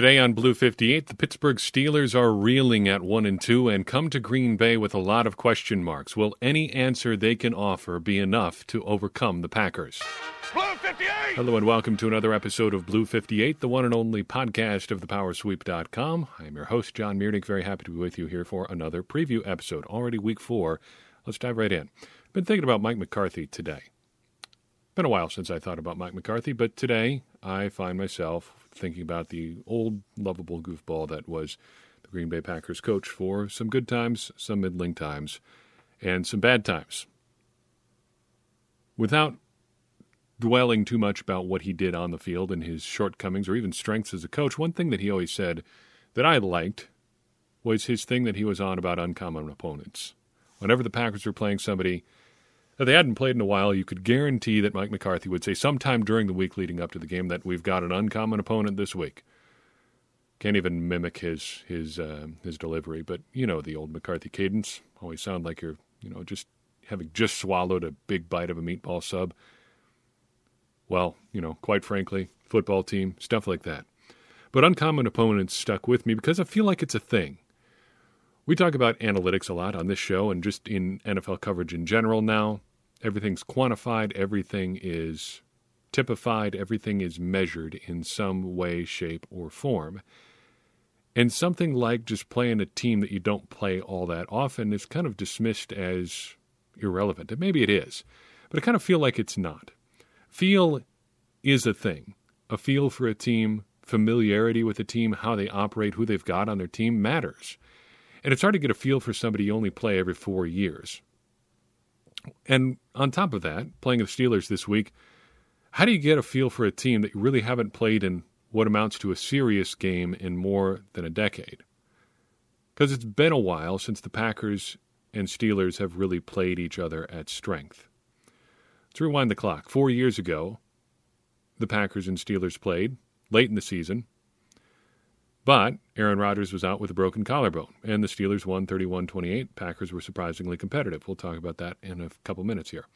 Today on Blue 58, the Pittsburgh Steelers are reeling at 1 and 2 and come to Green Bay with a lot of question marks. Will any answer they can offer be enough to overcome the Packers? Blue 58! Hello and welcome to another episode of Blue 58, the one and only podcast of thepowersweep.com. I am your host, John Meerdink. Very happy to be with you here for another preview episode. Already week four. Let's dive right in. Been thinking about Mike McCarthy today. Been a while since I thought about Mike McCarthy, but today I find myself thinking about the old, lovable goofball that was the Green Bay Packers coach for some good times, some middling times, and some bad times. Without dwelling too much about what he did on the field and his shortcomings or even strengths as a coach, one thing that he always said that I liked was his thing that he was on about uncommon opponents. Whenever the Packers were playing somebody that they hadn't played in a while, you could guarantee that Mike McCarthy would say sometime during the week leading up to the game that we've got an uncommon opponent this week. Can't even mimic his his uh, his delivery, but you know the old McCarthy cadence. Always sound like you're you know just having just swallowed a big bite of a meatball sub. Well, you know, quite frankly, football team stuff like that. But uncommon opponents stuck with me because I feel like it's a thing. We talk about analytics a lot on this show and just in NFL coverage in general now everything's quantified, everything is typified, everything is measured in some way, shape, or form. And something like just playing a team that you don't play all that often is kind of dismissed as irrelevant. And maybe it is, but I kind of feel like it's not. Feel is a thing. A feel for a team, familiarity with a team, how they operate, who they've got on their team matters. And it's hard to get a feel for somebody you only play every four years. And on top of that, playing the Steelers this week, how do you get a feel for a team that you really haven't played in what amounts to a serious game in more than a decade? Because it's been a while since the Packers and Steelers have really played each other at strength. Let's rewind the clock. Four years ago, the Packers and Steelers played late in the season. But Aaron Rodgers was out with a broken collarbone, and the Steelers won 31 28. Packers were surprisingly competitive. We'll talk about that in a couple minutes here.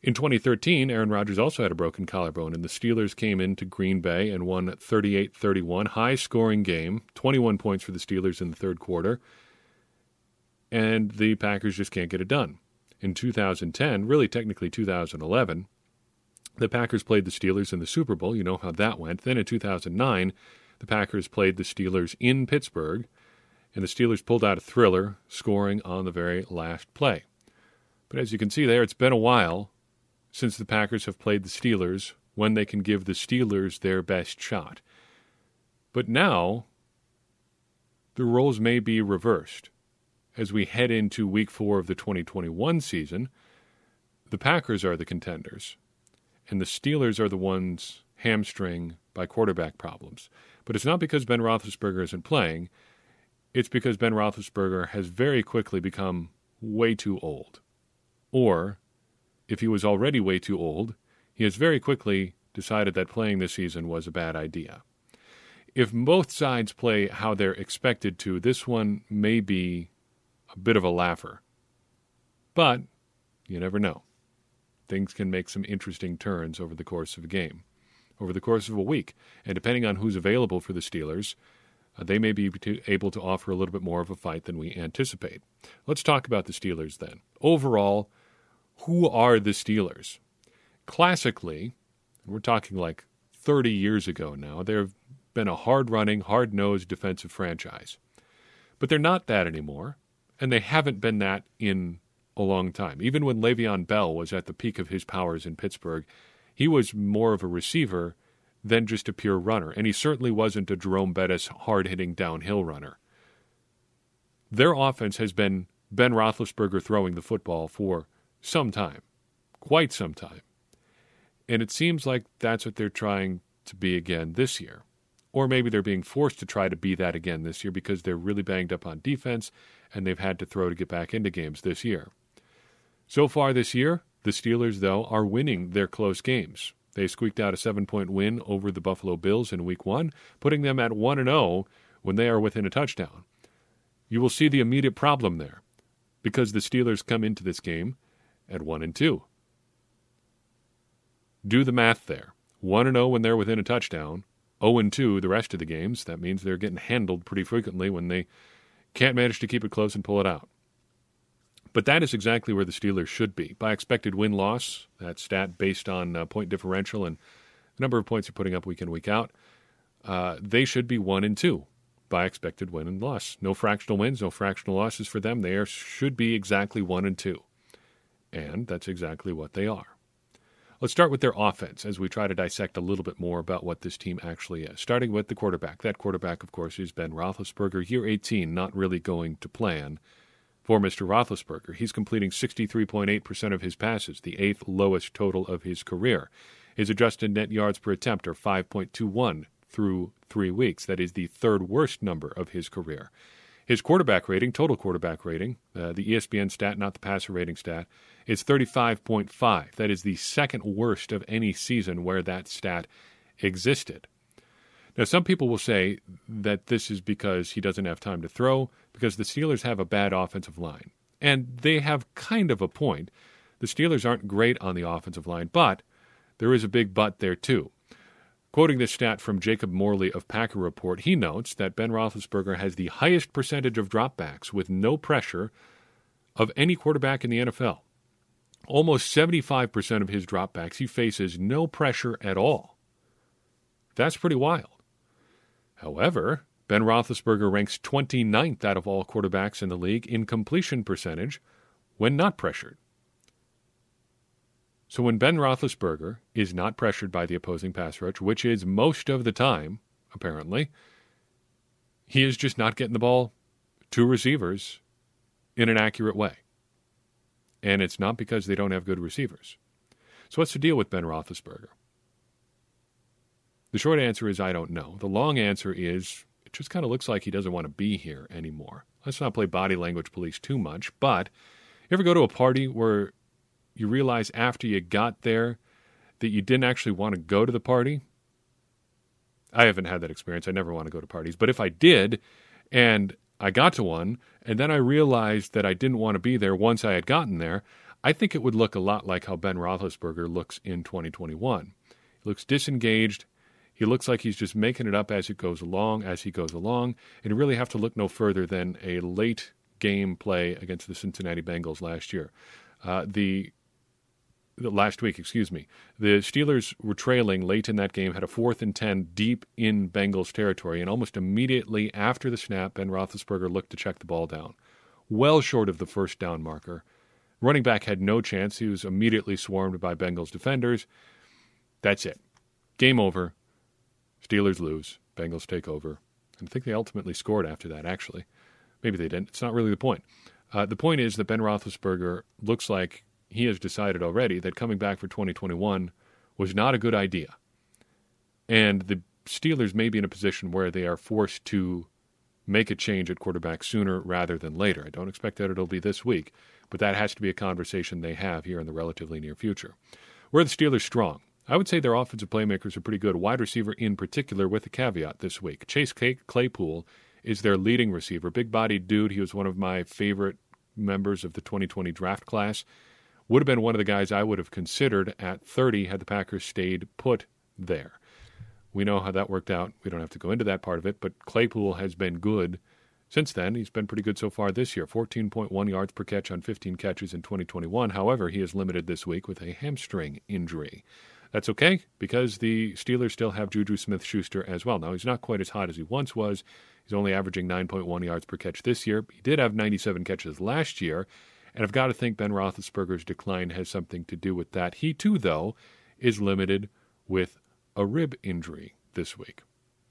In 2013, Aaron Rodgers also had a broken collarbone, and the Steelers came into Green Bay and won 38 31. High scoring game, 21 points for the Steelers in the third quarter, and the Packers just can't get it done. In 2010, really technically 2011, the Packers played the Steelers in the Super Bowl. You know how that went. Then in 2009, the Packers played the Steelers in Pittsburgh, and the Steelers pulled out a thriller, scoring on the very last play. But as you can see there, it's been a while since the Packers have played the Steelers when they can give the Steelers their best shot. But now, the roles may be reversed. As we head into week four of the 2021 season, the Packers are the contenders, and the Steelers are the ones hamstring by quarterback problems. But it's not because Ben Roethlisberger isn't playing. It's because Ben Roethlisberger has very quickly become way too old. Or, if he was already way too old, he has very quickly decided that playing this season was a bad idea. If both sides play how they're expected to, this one may be a bit of a laugher. But you never know. Things can make some interesting turns over the course of a game over the course of a week. And depending on who's available for the Steelers, uh, they may be able to offer a little bit more of a fight than we anticipate. Let's talk about the Steelers then. Overall, who are the Steelers? Classically, we're talking like 30 years ago now, they've been a hard running, hard nosed defensive franchise. But they're not that anymore, and they haven't been that in a long time. Even when Le'Veon Bell was at the peak of his powers in Pittsburgh, he was more of a receiver than just a pure runner, and he certainly wasn't a Jerome Bettis hard hitting downhill runner. Their offense has been Ben Roethlisberger throwing the football for some time, quite some time. And it seems like that's what they're trying to be again this year. Or maybe they're being forced to try to be that again this year because they're really banged up on defense and they've had to throw to get back into games this year. So far this year, the Steelers, though, are winning their close games. They squeaked out a seven point win over the Buffalo Bills in week one, putting them at 1 0 when they are within a touchdown. You will see the immediate problem there because the Steelers come into this game at 1 and 2. Do the math there. 1 0 when they're within a touchdown, 0 2 the rest of the games. That means they're getting handled pretty frequently when they can't manage to keep it close and pull it out. But that is exactly where the Steelers should be. By expected win loss, that stat based on uh, point differential and the number of points you're putting up week in, week out, uh, they should be 1 and 2 by expected win and loss. No fractional wins, no fractional losses for them. They are, should be exactly 1 and 2. And that's exactly what they are. Let's start with their offense as we try to dissect a little bit more about what this team actually is. Starting with the quarterback. That quarterback, of course, is Ben Roethlisberger. Year 18, not really going to plan for Mr. Roethlisberger. He's completing 63.8% of his passes, the eighth lowest total of his career. His adjusted net yards per attempt are 5.21 through three weeks. That is the third worst number of his career. His quarterback rating, total quarterback rating, uh, the ESPN stat, not the passer rating stat, is 35.5. That is the second worst of any season where that stat existed. Now, some people will say that this is because he doesn't have time to throw, because the Steelers have a bad offensive line. And they have kind of a point. The Steelers aren't great on the offensive line, but there is a big but there, too. Quoting this stat from Jacob Morley of Packer Report, he notes that Ben Roethlisberger has the highest percentage of dropbacks with no pressure of any quarterback in the NFL. Almost 75% of his dropbacks, he faces no pressure at all. That's pretty wild. However, Ben Roethlisberger ranks 29th out of all quarterbacks in the league in completion percentage when not pressured. So when Ben Roethlisberger is not pressured by the opposing pass rush, which is most of the time, apparently, he is just not getting the ball to receivers in an accurate way. And it's not because they don't have good receivers. So what's the deal with Ben Roethlisberger? The short answer is I don't know. The long answer is it just kind of looks like he doesn't want to be here anymore. Let's not play body language police too much, but you ever go to a party where you realize after you got there that you didn't actually want to go to the party. I haven't had that experience. I never want to go to parties. But if I did, and I got to one, and then I realized that I didn't want to be there once I had gotten there, I think it would look a lot like how Ben Roethlisberger looks in 2021. He looks disengaged. He looks like he's just making it up as it goes along, as he goes along. And you really have to look no further than a late game play against the Cincinnati Bengals last year. Uh, the last week, excuse me. The Steelers were trailing late in that game, had a fourth and 10 deep in Bengals territory, and almost immediately after the snap, Ben Roethlisberger looked to check the ball down. Well short of the first down marker. Running back had no chance. He was immediately swarmed by Bengals defenders. That's it. Game over. Steelers lose. Bengals take over. And I think they ultimately scored after that, actually. Maybe they didn't. It's not really the point. Uh, the point is that Ben Roethlisberger looks like he has decided already that coming back for 2021 was not a good idea. And the Steelers may be in a position where they are forced to make a change at quarterback sooner rather than later. I don't expect that it'll be this week, but that has to be a conversation they have here in the relatively near future. Where the Steelers strong? I would say their offensive playmakers are pretty good, wide receiver in particular, with a caveat this week. Chase Claypool is their leading receiver, big bodied dude. He was one of my favorite members of the 2020 draft class would have been one of the guys I would have considered at 30 had the Packers stayed put there. We know how that worked out. We don't have to go into that part of it, but Claypool has been good since then. He's been pretty good so far this year 14.1 yards per catch on 15 catches in 2021. However, he is limited this week with a hamstring injury. That's okay because the Steelers still have Juju Smith Schuster as well. Now, he's not quite as hot as he once was. He's only averaging 9.1 yards per catch this year. He did have 97 catches last year, and I've got to think Ben Roethlisberger's decline has something to do with that. He, too, though, is limited with a rib injury this week.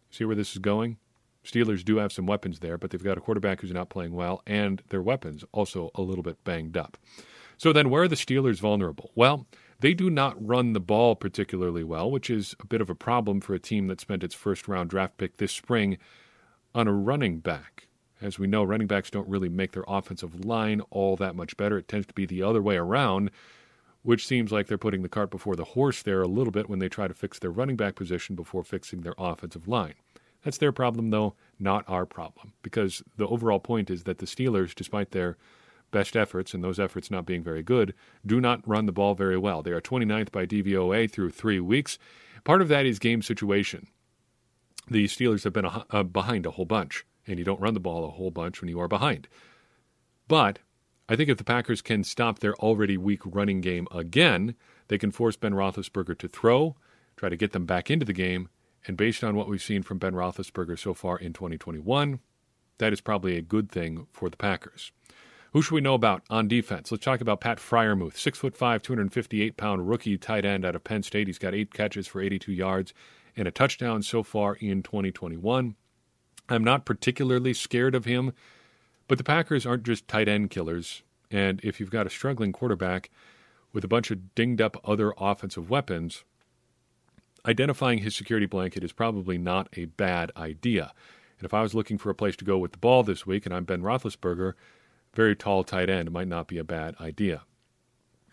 See where this is going? Steelers do have some weapons there, but they've got a quarterback who's not playing well, and their weapons also a little bit banged up. So then, where are the Steelers vulnerable? Well, they do not run the ball particularly well, which is a bit of a problem for a team that spent its first round draft pick this spring on a running back. As we know, running backs don't really make their offensive line all that much better. It tends to be the other way around, which seems like they're putting the cart before the horse there a little bit when they try to fix their running back position before fixing their offensive line. That's their problem, though, not our problem, because the overall point is that the Steelers, despite their best efforts, and those efforts not being very good, do not run the ball very well. They are 29th by DVOA through three weeks. Part of that is game situation. the Steelers have been a, uh, behind a whole bunch, and you don't run the ball a whole bunch when you are behind. But I think if the Packers can stop their already weak running game again, they can force Ben Roethlisberger to throw, try to get them back into the game, and based on what we've seen from Ben Roethlisberger so far in 2021, that is probably a good thing for the Packers. Who should we know about on defense? Let's talk about Pat Freiermuth, six foot five, 258 pound rookie tight end out of Penn State. He's got eight catches for 82 yards and a touchdown so far in 2021. I'm not particularly scared of him, but the Packers aren't just tight end killers. And if you've got a struggling quarterback with a bunch of dinged up other offensive weapons, identifying his security blanket is probably not a bad idea. And if I was looking for a place to go with the ball this week and I'm Ben Roethlisberger, very tall tight end might not be a bad idea.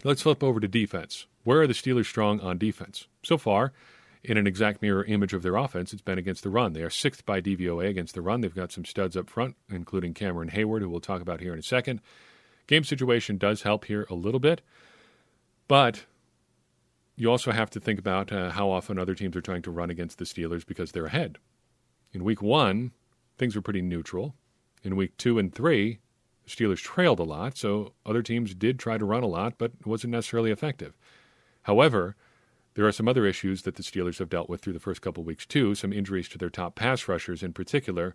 Let's flip over to defense. Where are the Steelers strong on defense? So far, in an exact mirror image of their offense, it's been against the run. They are sixth by DVOA against the run. They've got some studs up front, including Cameron Heyward, who we'll talk about here in a second. Game situation does help here a little bit, but you also have to think about uh, how often other teams are trying to run against the Steelers because they're ahead. In week one, things were pretty neutral. In week two and three, Steelers trailed a lot, so other teams did try to run a lot, but it wasn't necessarily effective. However, there are some other issues that the Steelers have dealt with through the first couple weeks, too. Some injuries to their top pass rushers in particular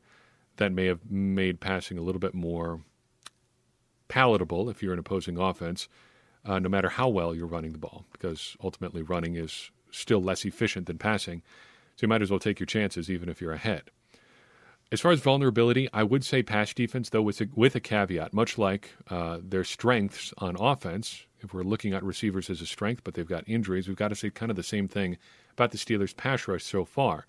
that may have made passing a little bit more palatable if you're an opposing offense, uh, no matter how well you're running the ball, because ultimately running is still less efficient than passing. So you might as well take your chances even if you're ahead. As far as vulnerability, I would say pass defense, though, with a, with a caveat, much like uh, their strengths on offense. If we're looking at receivers as a strength, but they've got injuries, we've got to say kind of the same thing about the Steelers' pass rush so far,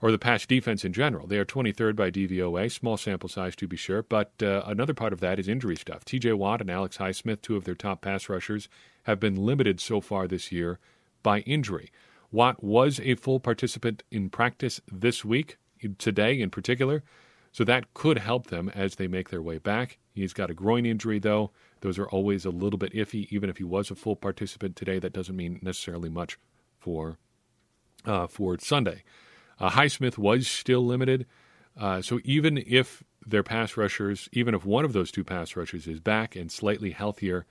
or the pass defense in general. They are 23rd by DVOA, small sample size to be sure, but uh, another part of that is injury stuff. TJ Watt and Alex Highsmith, two of their top pass rushers, have been limited so far this year by injury. Watt was a full participant in practice this week, today in particular. So that could help them as they make their way back. He's got a groin injury, though. Those are always a little bit iffy. Even if he was a full participant today, that doesn't mean necessarily much for uh, for Sunday. Uh, Highsmith was still limited. Uh, so even if their pass rushers, even if one of those two pass rushers is back and slightly healthier,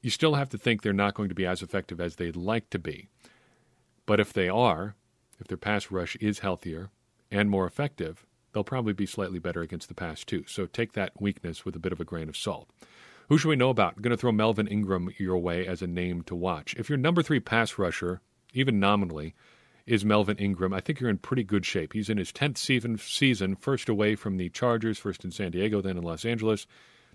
you still have to think they're not going to be as effective as they'd like to be. But if they are, if their pass rush is healthier and more effective, they'll probably be slightly better against the pass too. So take that weakness with a bit of a grain of salt. Who should we know about? I'm going to throw Melvin Ingram your way as a name to watch. If your number three pass rusher, even nominally, is Melvin Ingram, I think you're in pretty good shape. He's in his 10th season, season, first away from the Chargers, first in San Diego, then in Los Angeles.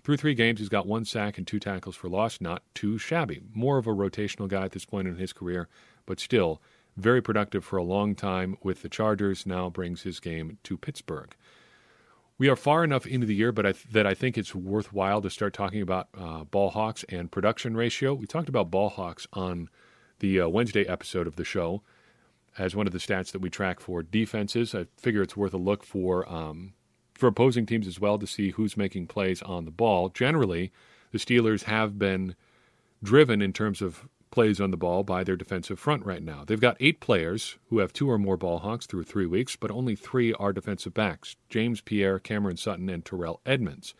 Through three games, he's got one sack and two tackles for loss. Not too shabby. More of a rotational guy at this point in his career, but still very productive for a long time with the Chargers, now brings his game to Pittsburgh. We are far enough into the year, but I th- that I think it's worthwhile to start talking about uh, ball hawks and production ratio. We talked about ball hawks on the uh, Wednesday episode of the show as one of the stats that we track for defenses. I figure it's worth a look for um, for opposing teams as well to see who's making plays on the ball. Generally, the Steelers have been driven in terms of plays on the ball by their defensive front right now. They've got eight players who have two or more ball hawks through three weeks, but only three are defensive backs James Pierre, Cameron Sutton, and Terrell Edmunds.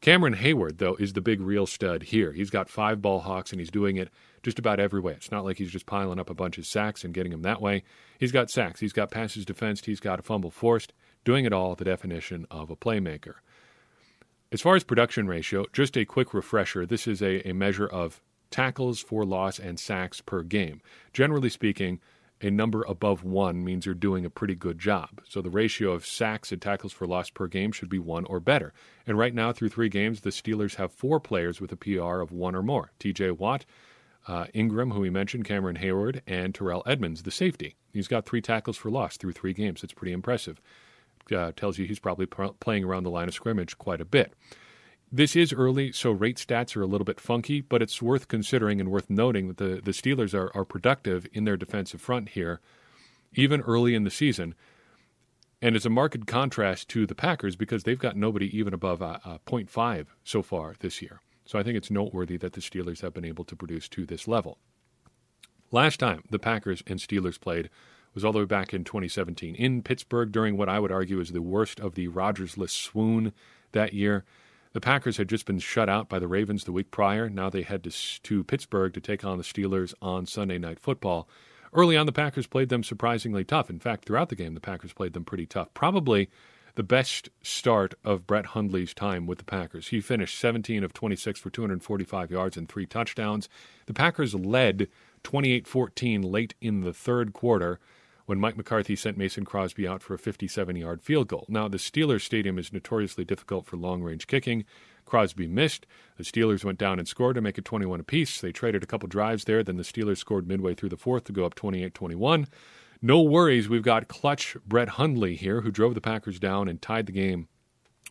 Cameron Heyward, though, is the big real stud here. He's got five ball hawks and he's doing it just about every way. It's not like he's just piling up a bunch of sacks and getting them that way. He's got sacks, he's got passes defensed, he's got a fumble forced, doing it all the definition of a playmaker. As far as production ratio, just a quick refresher this is a, a measure of tackles for loss, and sacks per game. Generally speaking, a number above one means you're doing a pretty good job. So the ratio of sacks and tackles for loss per game should be one or better. And right now, through three games, the Steelers have four players with a PR of one or more TJ Watt, uh, Ingram, who we mentioned, Cameron Heyward, and Terrell Edmunds, the safety. He's got three tackles for loss through three games. It's pretty impressive. Uh, tells you he's probably pr- playing around the line of scrimmage quite a bit. This is early, so rate stats are a little bit funky, but it's worth considering and worth noting that the, the Steelers are, are productive in their defensive front here, even early in the season. And it's a marked contrast to the Packers because they've got nobody even above a, a 0.5 so far this year. So I think it's noteworthy that the Steelers have been able to produce to this level. Last time the Packers and Steelers played was all the way back in 2017 in Pittsburgh during what I would argue is the worst of the Rodgersless swoon that year. The Packers had just been shut out by the Ravens the week prior. Now they head to, to Pittsburgh to take on the Steelers on Sunday Night Football. Early on, the Packers played them surprisingly tough. In fact, throughout the game, the Packers played them pretty tough. Probably the best start of Brett Hundley's time with the Packers. He finished 17 of 26 for 245 yards and three touchdowns. The Packers led 28 14 late in the third quarter when Mike McCarthy sent Mason Crosby out for a 57 yard field goal. Now, the Steelers Stadium is notoriously difficult for long range kicking. Crosby missed. The Steelers went down and scored to make it 21 apiece. They traded a couple drives there. Then the Steelers scored midway through the fourth to go up 28 21. No worries. We've got clutch Brett Hundley here, who drove the Packers down and tied the game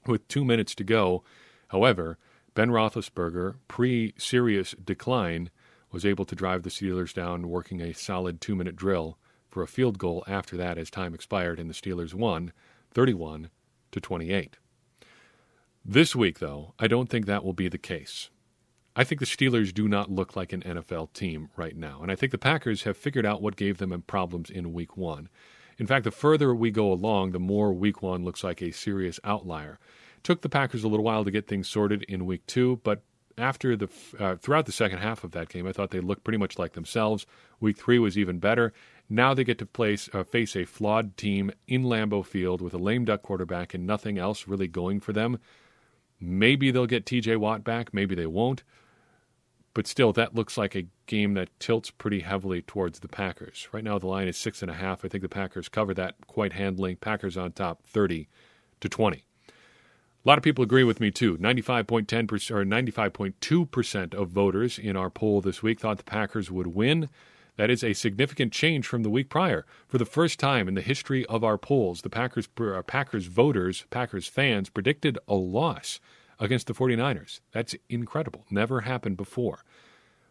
with two minutes to go. However, Ben Roethlisberger, pre serious decline, was able to drive the Steelers down, working a solid two minute drill for a field goal after that as time expired, and the Steelers won 31 to 28. This week, though, I don't think that will be the case. I think the Steelers do not look like an NFL team right now, and I think the Packers have figured out what gave them problems in week one. In fact, the further we go along, the more week one looks like a serious outlier. It took the Packers a little while to get things sorted in week two, but after the uh, throughout the second half of that game, I thought they looked pretty much like themselves. Week three was even better. Now they get to place, uh, face a flawed team in Lambeau Field with a lame duck quarterback and nothing else really going for them. Maybe they'll get T.J. Watt back. Maybe they won't. But still, that looks like a game that tilts pretty heavily towards the Packers. Right now, the line is six and a half. I think the Packers cover that quite handily. Packers on top, thirty to twenty. A lot of people agree with me too. 95.10% or 95.2% of voters in our poll this week thought the Packers would win. That is a significant change from the week prior. For the first time in the history of our polls, the Packers uh, Packers voters, Packers fans predicted a loss against the 49ers. That's incredible. Never happened before.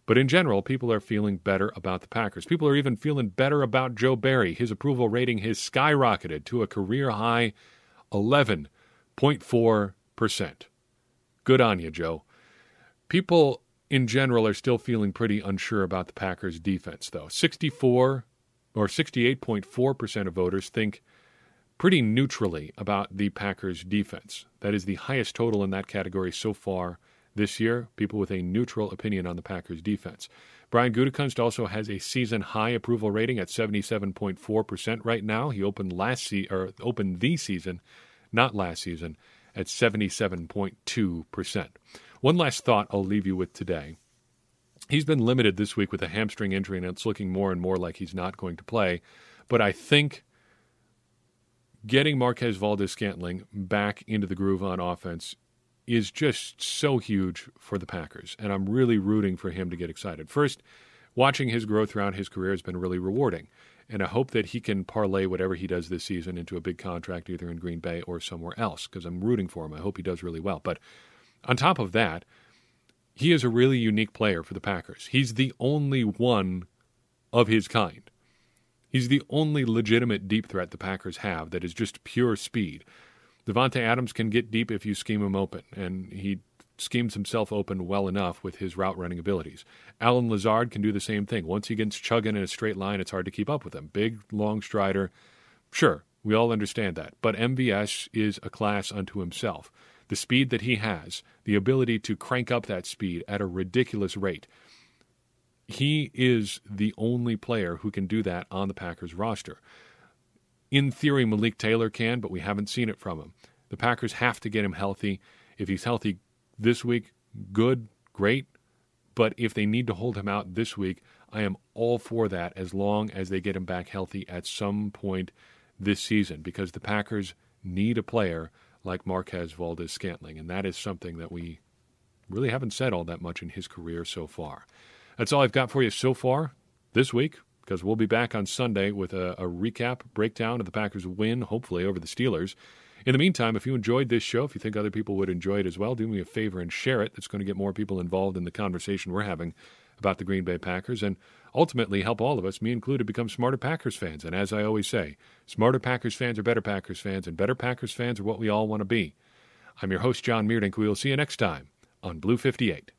But in general, people are feeling better about the Packers. People are even feeling better about Joe Barry. His approval rating has skyrocketed to a career high 11.4%. Good on you, Joe. People in general are still feeling pretty unsure about the Packers defense, though. 64 or 68.4% of voters think pretty neutrally about the Packers defense. That is the highest total in that category so far this year. People with a neutral opinion on the Packers defense. Brian Gutekunst also has a season high approval rating at 77.4% right now. He opened last se- or opened the season, not last season, at 77.2%. One last thought I'll leave you with today. He's been limited this week with a hamstring injury, and it's looking more and more like he's not going to play. But I think getting Marquez Valdes Scantling back into the groove on offense is just so huge for the Packers. And I'm really rooting for him to get excited. First, watching his growth throughout his career has been really rewarding. And I hope that he can parlay whatever he does this season into a big contract either in Green Bay or somewhere else because I'm rooting for him. I hope he does really well. But on top of that, he is a really unique player for the Packers. He's the only one of his kind. He's the only legitimate deep threat the Packers have that is just pure speed. Davante Adams can get deep if you scheme him open, and he schemes himself open well enough with his route running abilities. Allen Lazard can do the same thing. Once he gets chugging in a straight line, it's hard to keep up with him. Big, long strider. Sure, we all understand that. But MVS is a class unto himself. The speed that he has, the ability to crank up that speed at a ridiculous rate, he is the only player who can do that on the Packers roster. In theory, Malik Taylor can, but we haven't seen it from him. The Packers have to get him healthy. If he's healthy this week, good, great. But if they need to hold him out this week, I am all for that as long as they get him back healthy at some point this season because the Packers need a player like Marquez Valdes Scantling. and that is something that we really haven't said all that much in his career so far. That's all I've got for you so far this week, because we'll be back on Sunday with a, a recap, breakdown of the Packers' win, hopefully, over the Steelers. In the meantime, if you enjoyed this show, if you think other people would enjoy it as well, do me a favor and share it. That's going to get more people involved in the conversation we're having about the Green Bay Packers and ultimately help all of us, me included, become smarter Packers fans. And as I always say, smarter Packers fans are better Packers fans, and better Packers fans are what we all want to be. I'm your host, John Meerdink. We will see you next time on Blue 58.